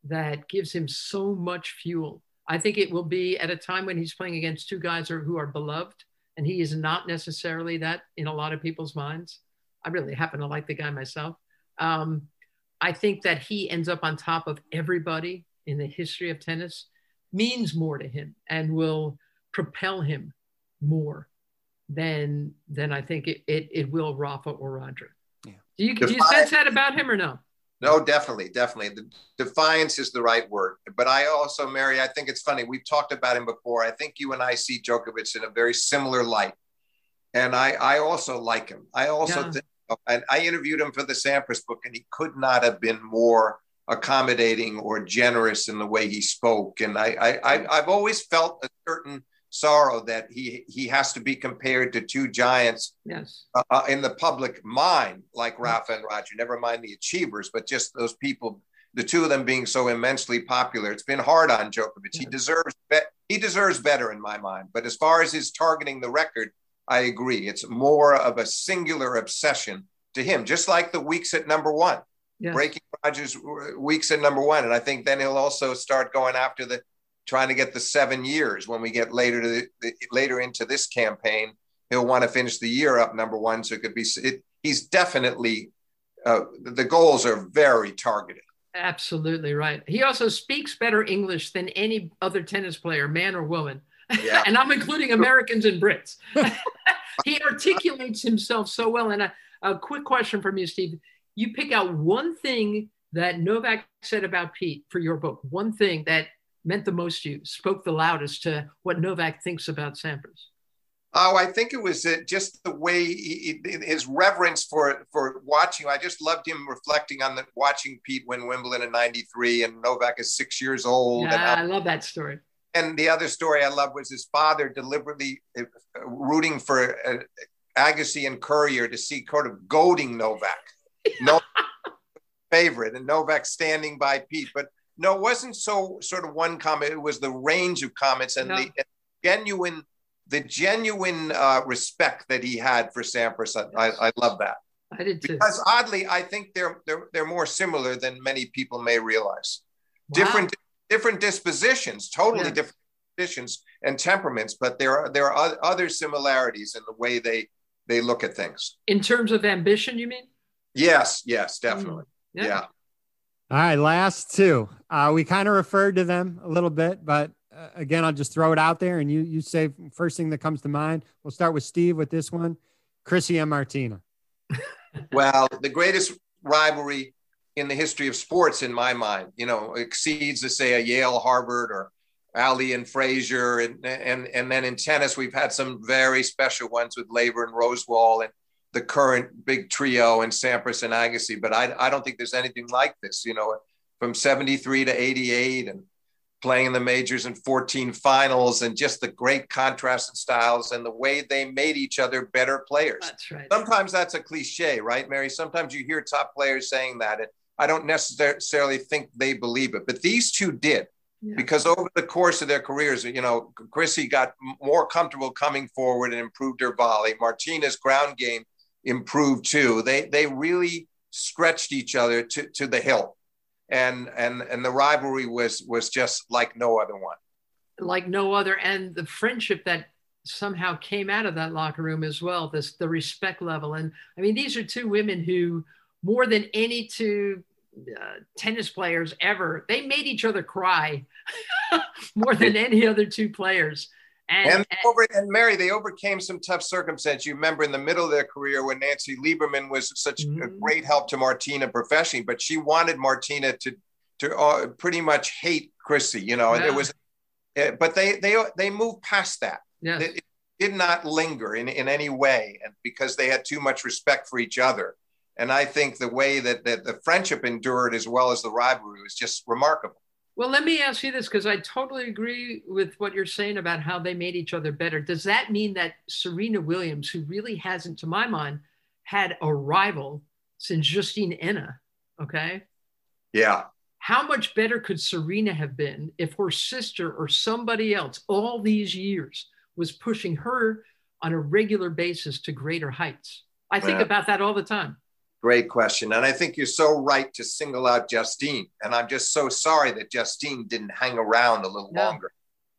that gives him so much fuel. I think it will be at a time when he's playing against two guys who are beloved, and he is not necessarily that in a lot of people's minds. I really happen to like the guy myself. Um, I think that he ends up on top of everybody in the history of tennis means more to him and will propel him more than than I think it it, it will Rafa or Roger. Yeah. Do you, do you sense that about him or no? No, definitely, definitely. The defiance is the right word. But I also, Mary, I think it's funny. We've talked about him before. I think you and I see Djokovic in a very similar light. And I, I also like him. I also yeah. think, and I interviewed him for the Sampras book, and he could not have been more accommodating or generous in the way he spoke. And I, I, I've always felt a certain sorrow that he he has to be compared to two giants yes. Uh, uh, in the public mind, like Rafa and Roger. Never mind the achievers, but just those people, the two of them being so immensely popular. It's been hard on Djokovic. He deserves be- he deserves better in my mind. But as far as his targeting the record, I agree. It's more of a singular obsession to him, just like the weeks at number one yes. breaking Rogers weeks at number one. And I think then he'll also start going after the trying to get the seven years when we get later to the, the later into this campaign. He'll want to finish the year up number one, so it could be. It, he's definitely uh, the goals are very targeted. Absolutely right. He also speaks better English than any other tennis player, man or woman. Yeah. [laughs] and I'm including Americans and Brits. [laughs] [laughs] he articulates himself so well. And a, a quick question from you, Steve you pick out one thing that Novak said about Pete for your book, one thing that meant the most to you, spoke the loudest to what Novak thinks about Sampras. Oh, I think it was uh, just the way he, his reverence for for watching. I just loved him reflecting on the watching Pete win Wimbledon in '93, and Novak is six years old. Yeah, I love that story. And the other story I love was his father deliberately uh, rooting for uh, Agassi and Courier to see kind of goading Novak [laughs] no favorite, and Novak standing by Pete. But no, it wasn't so sort of one comment. It was the range of comments and no. the genuine, the genuine uh, respect that he had for Sampras. I, yes. I, I love that. I did too. Because oddly, I think they're they're they're more similar than many people may realize. Wow. Different different dispositions, totally different dispositions and temperaments, but there are there are other similarities in the way they they look at things. In terms of ambition, you mean? Yes, yes, definitely. Mm, yeah. yeah. All right, last two. Uh, we kind of referred to them a little bit, but uh, again, I'll just throw it out there, and you you say first thing that comes to mind. We'll start with Steve with this one, Chrissy and Martina. [laughs] well, the greatest rivalry in the history of sports, in my mind, you know, exceeds to say a Yale, Harvard, or Ali and Frazier, and and and then in tennis, we've had some very special ones with Laver and Rosewall, and the current big trio and Sampras and Agassi, but I, I don't think there's anything like this, you know, from 73 to 88 and playing in the majors and 14 finals and just the great contrast in styles and the way they made each other better players. That's right. Sometimes that's a cliche, right, Mary? Sometimes you hear top players saying that. And I don't necessarily think they believe it, but these two did. Yeah. Because over the course of their careers, you know, Chrissy got more comfortable coming forward and improved her volley. Martina's ground game improved too. They they really stretched each other to, to the hill. And, and, and the rivalry was, was just like no other one. Like no other. And the friendship that somehow came out of that locker room as well, this, the respect level. And I mean, these are two women who, more than any two uh, tennis players ever, they made each other cry [laughs] more than any other two players. And, and, over, and Mary, they overcame some tough circumstances. You remember in the middle of their career when Nancy Lieberman was such mm-hmm. a great help to Martina professionally, but she wanted Martina to to uh, pretty much hate Chrissy. You know, yeah. it was, uh, but they they they moved past that. Yeah. It, it did not linger in, in any way, and because they had too much respect for each other. And I think the way that, that the friendship endured as well as the rivalry was just remarkable. Well, let me ask you this because I totally agree with what you're saying about how they made each other better. Does that mean that Serena Williams, who really hasn't, to my mind, had a rival since Justine Henin, okay? Yeah. How much better could Serena have been if her sister or somebody else all these years was pushing her on a regular basis to greater heights? I think yeah. about that all the time. Great question. And I think you're so right to single out Justine. And I'm just so sorry that Justine didn't hang around a little no. longer.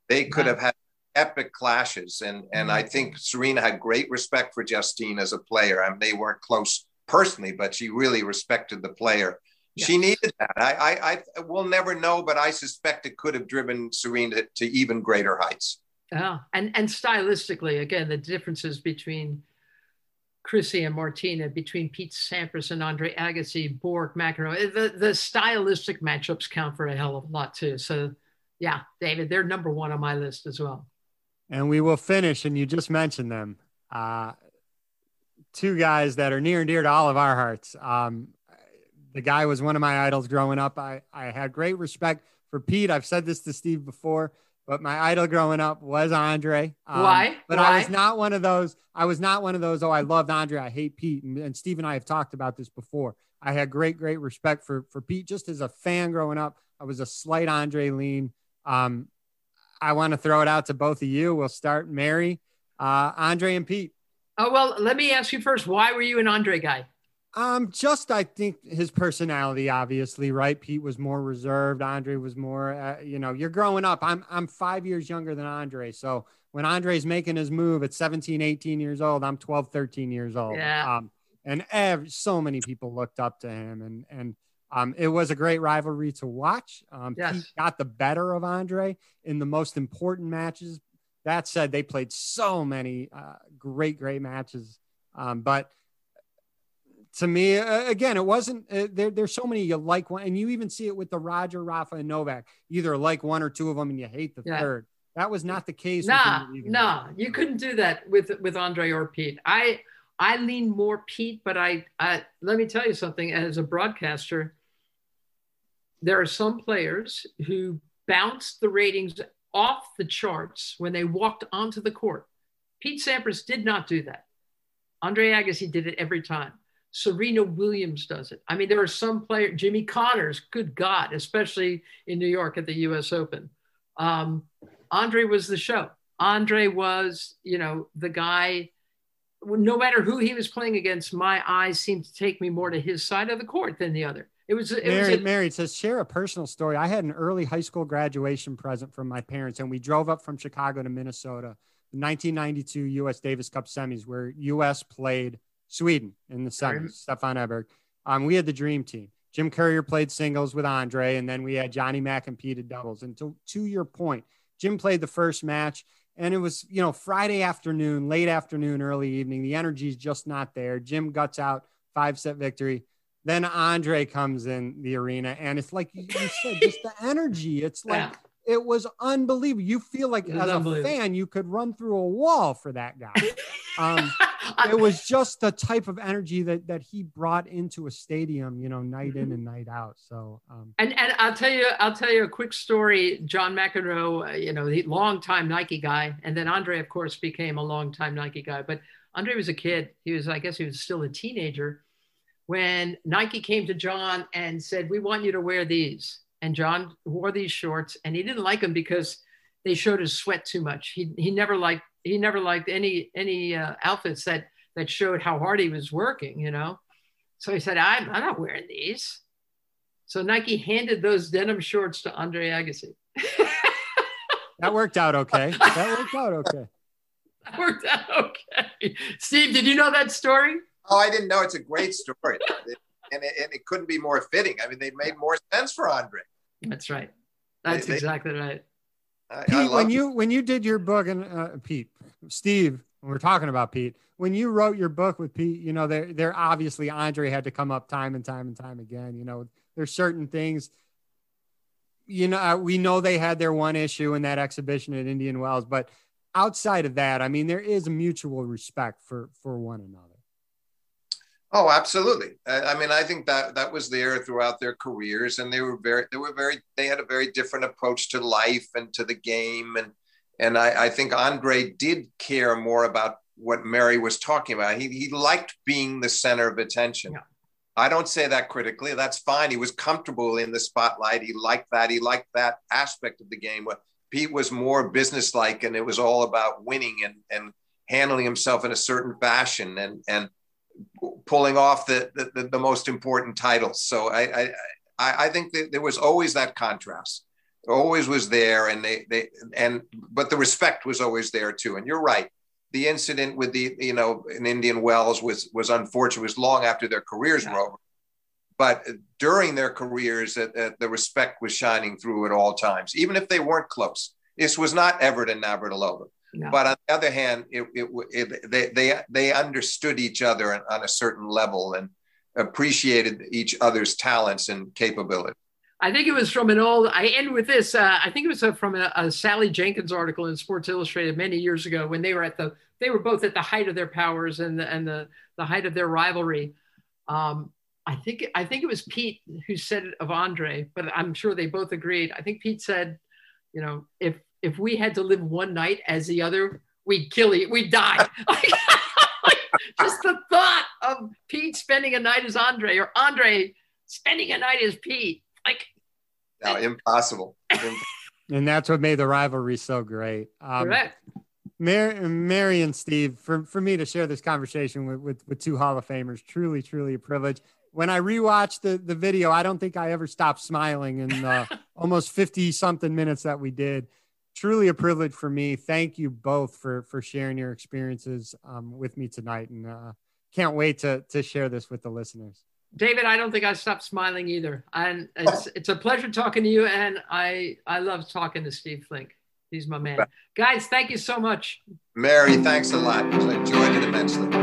They could no. have had epic clashes. And, and mm-hmm. I think Serena had great respect for Justine as a player. I mean, they weren't close personally, but she really respected the player. Yes. She needed that. I, I, I will never know, but I suspect it could have driven Serena to even greater heights. Yeah. And, and stylistically, again, the differences between Chrissy and Martina, between Pete Sampras and Andre Agassi, Borg, McEnroe. The, the stylistic matchups count for a hell of a lot too. So, yeah, David, they're number one on my list as well. And we will finish, and you just mentioned them. Uh, two guys that are near and dear to all of our hearts. Um, the guy was one of my idols growing up. I, I had great respect for Pete. I've said this to Steve before but my idol growing up was Andre. Um, Why? But Why? I was not one of those. I was not one of those. Oh, I loved Andre. I hate Pete. And, and Steve and I have talked about this before. I had great, great respect for for Pete just as a fan growing up. I was a slight Andre lean. Um, I want to throw it out to both of you. We'll start Mary, uh, Andre, and Pete. Oh well, let me ask you first. Why were you an Andre guy? Um, just I think his personality, obviously, right? Pete was more reserved. Andre was more, uh, you know, you're growing up. I'm I'm five years younger than Andre, so when Andre's making his move at 17, 18 years old, I'm 12, 13 years old. Yeah. Um, and every, so many people looked up to him, and and um, it was a great rivalry to watch. Um, yes. Pete got the better of Andre in the most important matches. That said, they played so many uh, great, great matches. Um, but to me, uh, again, it wasn't uh, there. There's so many you like one, and you even see it with the Roger, Rafa, and Novak. Either like one or two of them, and you hate the yeah. third. That was not the case. Nah, nah, you couldn't do that with with Andre or Pete. I I lean more Pete, but I, I let me tell you something. As a broadcaster, there are some players who bounced the ratings off the charts when they walked onto the court. Pete Sampras did not do that. Andre Agassi did it every time. Serena Williams does it. I mean, there are some players, Jimmy Connors, good God, especially in New York at the US Open. Um, Andre was the show. Andre was, you know, the guy, no matter who he was playing against, my eyes seemed to take me more to his side of the court than the other. It was, it Mary, was a, Mary says, share a personal story. I had an early high school graduation present from my parents, and we drove up from Chicago to Minnesota, the 1992 US Davis Cup semis, where US played Sweden in the semis, Stefan Edberg. Um, we had the dream team. Jim Courier played singles with Andre, and then we had Johnny Mac competed doubles. And to, to your point, Jim played the first match, and it was, you know, Friday afternoon, late afternoon, early evening. The energy's just not there. Jim guts out, five set victory. Then Andre comes in the arena, and it's like you said, just the [laughs] energy. It's like it was unbelievable. You feel like as a fan, you could run through a wall for that guy. Um, [laughs] it was just the type of energy that that he brought into a stadium, you know, night in mm-hmm. and night out. So, um, and and I'll tell you, I'll tell you a quick story. John McEnroe, uh, you know, the longtime Nike guy, and then Andre, of course, became a longtime Nike guy. But Andre was a kid. He was, I guess, he was still a teenager when Nike came to John and said, "We want you to wear these." And John wore these shorts, and he didn't like them because they showed his sweat too much. He he never liked he never liked any any uh, outfits that that showed how hard he was working, you know. So he said, I'm, I'm not wearing these. So Nike handed those denim shorts to Andre Agassi. [laughs] that worked out okay. That worked out okay. [laughs] that worked out okay. Steve, did you know that story? Oh, I didn't know. It's a great story. [laughs] and, it, and it couldn't be more fitting. I mean, they made more sense for Andre. That's right. That's they, exactly right. I, Pete, I when you when you did your book and uh, Pete, Steve, we're talking about Pete. When you wrote your book with Pete, you know, there there obviously Andre had to come up time and time and time again. You know, there's certain things. You know, uh, we know they had their one issue in that exhibition at Indian Wells, but outside of that, I mean, there is mutual respect for for one another. Oh, absolutely. I, mean, I think that that was there throughout their careers, and they were very, they were very, they had a very different approach to life and to the game, and and I, I think Andre did care more about what Mary was talking about. He he liked being the center of attention. Yeah. I don't say that critically. That's fine. He was comfortable in the spotlight. He liked that. He liked that aspect of the game. Pete was more businesslike, and it was all about winning and and handling himself in a certain fashion and and pulling off the, the, the most important titles. So I, I, I think that there was always that contrast, always was there. And they, they, and, but the respect was always there too. And you're right. The incident with the, you know, in Indian Wells was, was unfortunate. It was long after their careers yeah. were over. But during their careers, uh, uh, the respect was shining through at all times, even if they weren't close. This was not Evert and Navratilova. No. But on the other hand, it, it, it, they, they, they understood each other on a certain level and appreciated each other's talents and capability. I think it was from an old, I end with this. Uh, I think it was a, from a, a, Sally Jenkins article in Sports Illustrated many years ago when they were at the, they were both at the height of their powers and the, and the, the height of their rivalry. Um, I think, I think it was Pete who said it of Andre, but I'm sure they both agreed. I think Pete said, you know, if if we had to live one night as the other, we'd kill you, we'd die. [laughs] just the thought of Pete spending a night as Andre or Andre spending a night as Pete, like no, impossible. [laughs] and that's what made the rivalry so great. Um, Correct. Mary, Mary and Steve, for, for me to share this conversation with, with, with two Hall of Famers, truly, truly a privilege. When I rewatched the, the video, I don't think I ever stopped smiling in uh, [laughs] almost 50 something minutes that we did truly a privilege for me. Thank you both for for sharing your experiences um, with me tonight, and uh, can't wait to to share this with the listeners. David, I don't think I stopped smiling either, and it's it's a pleasure talking to you, and I I love talking to Steve Flink. He's my man. Guys, thank you so much. Mary, thanks a lot. I enjoyed it immensely.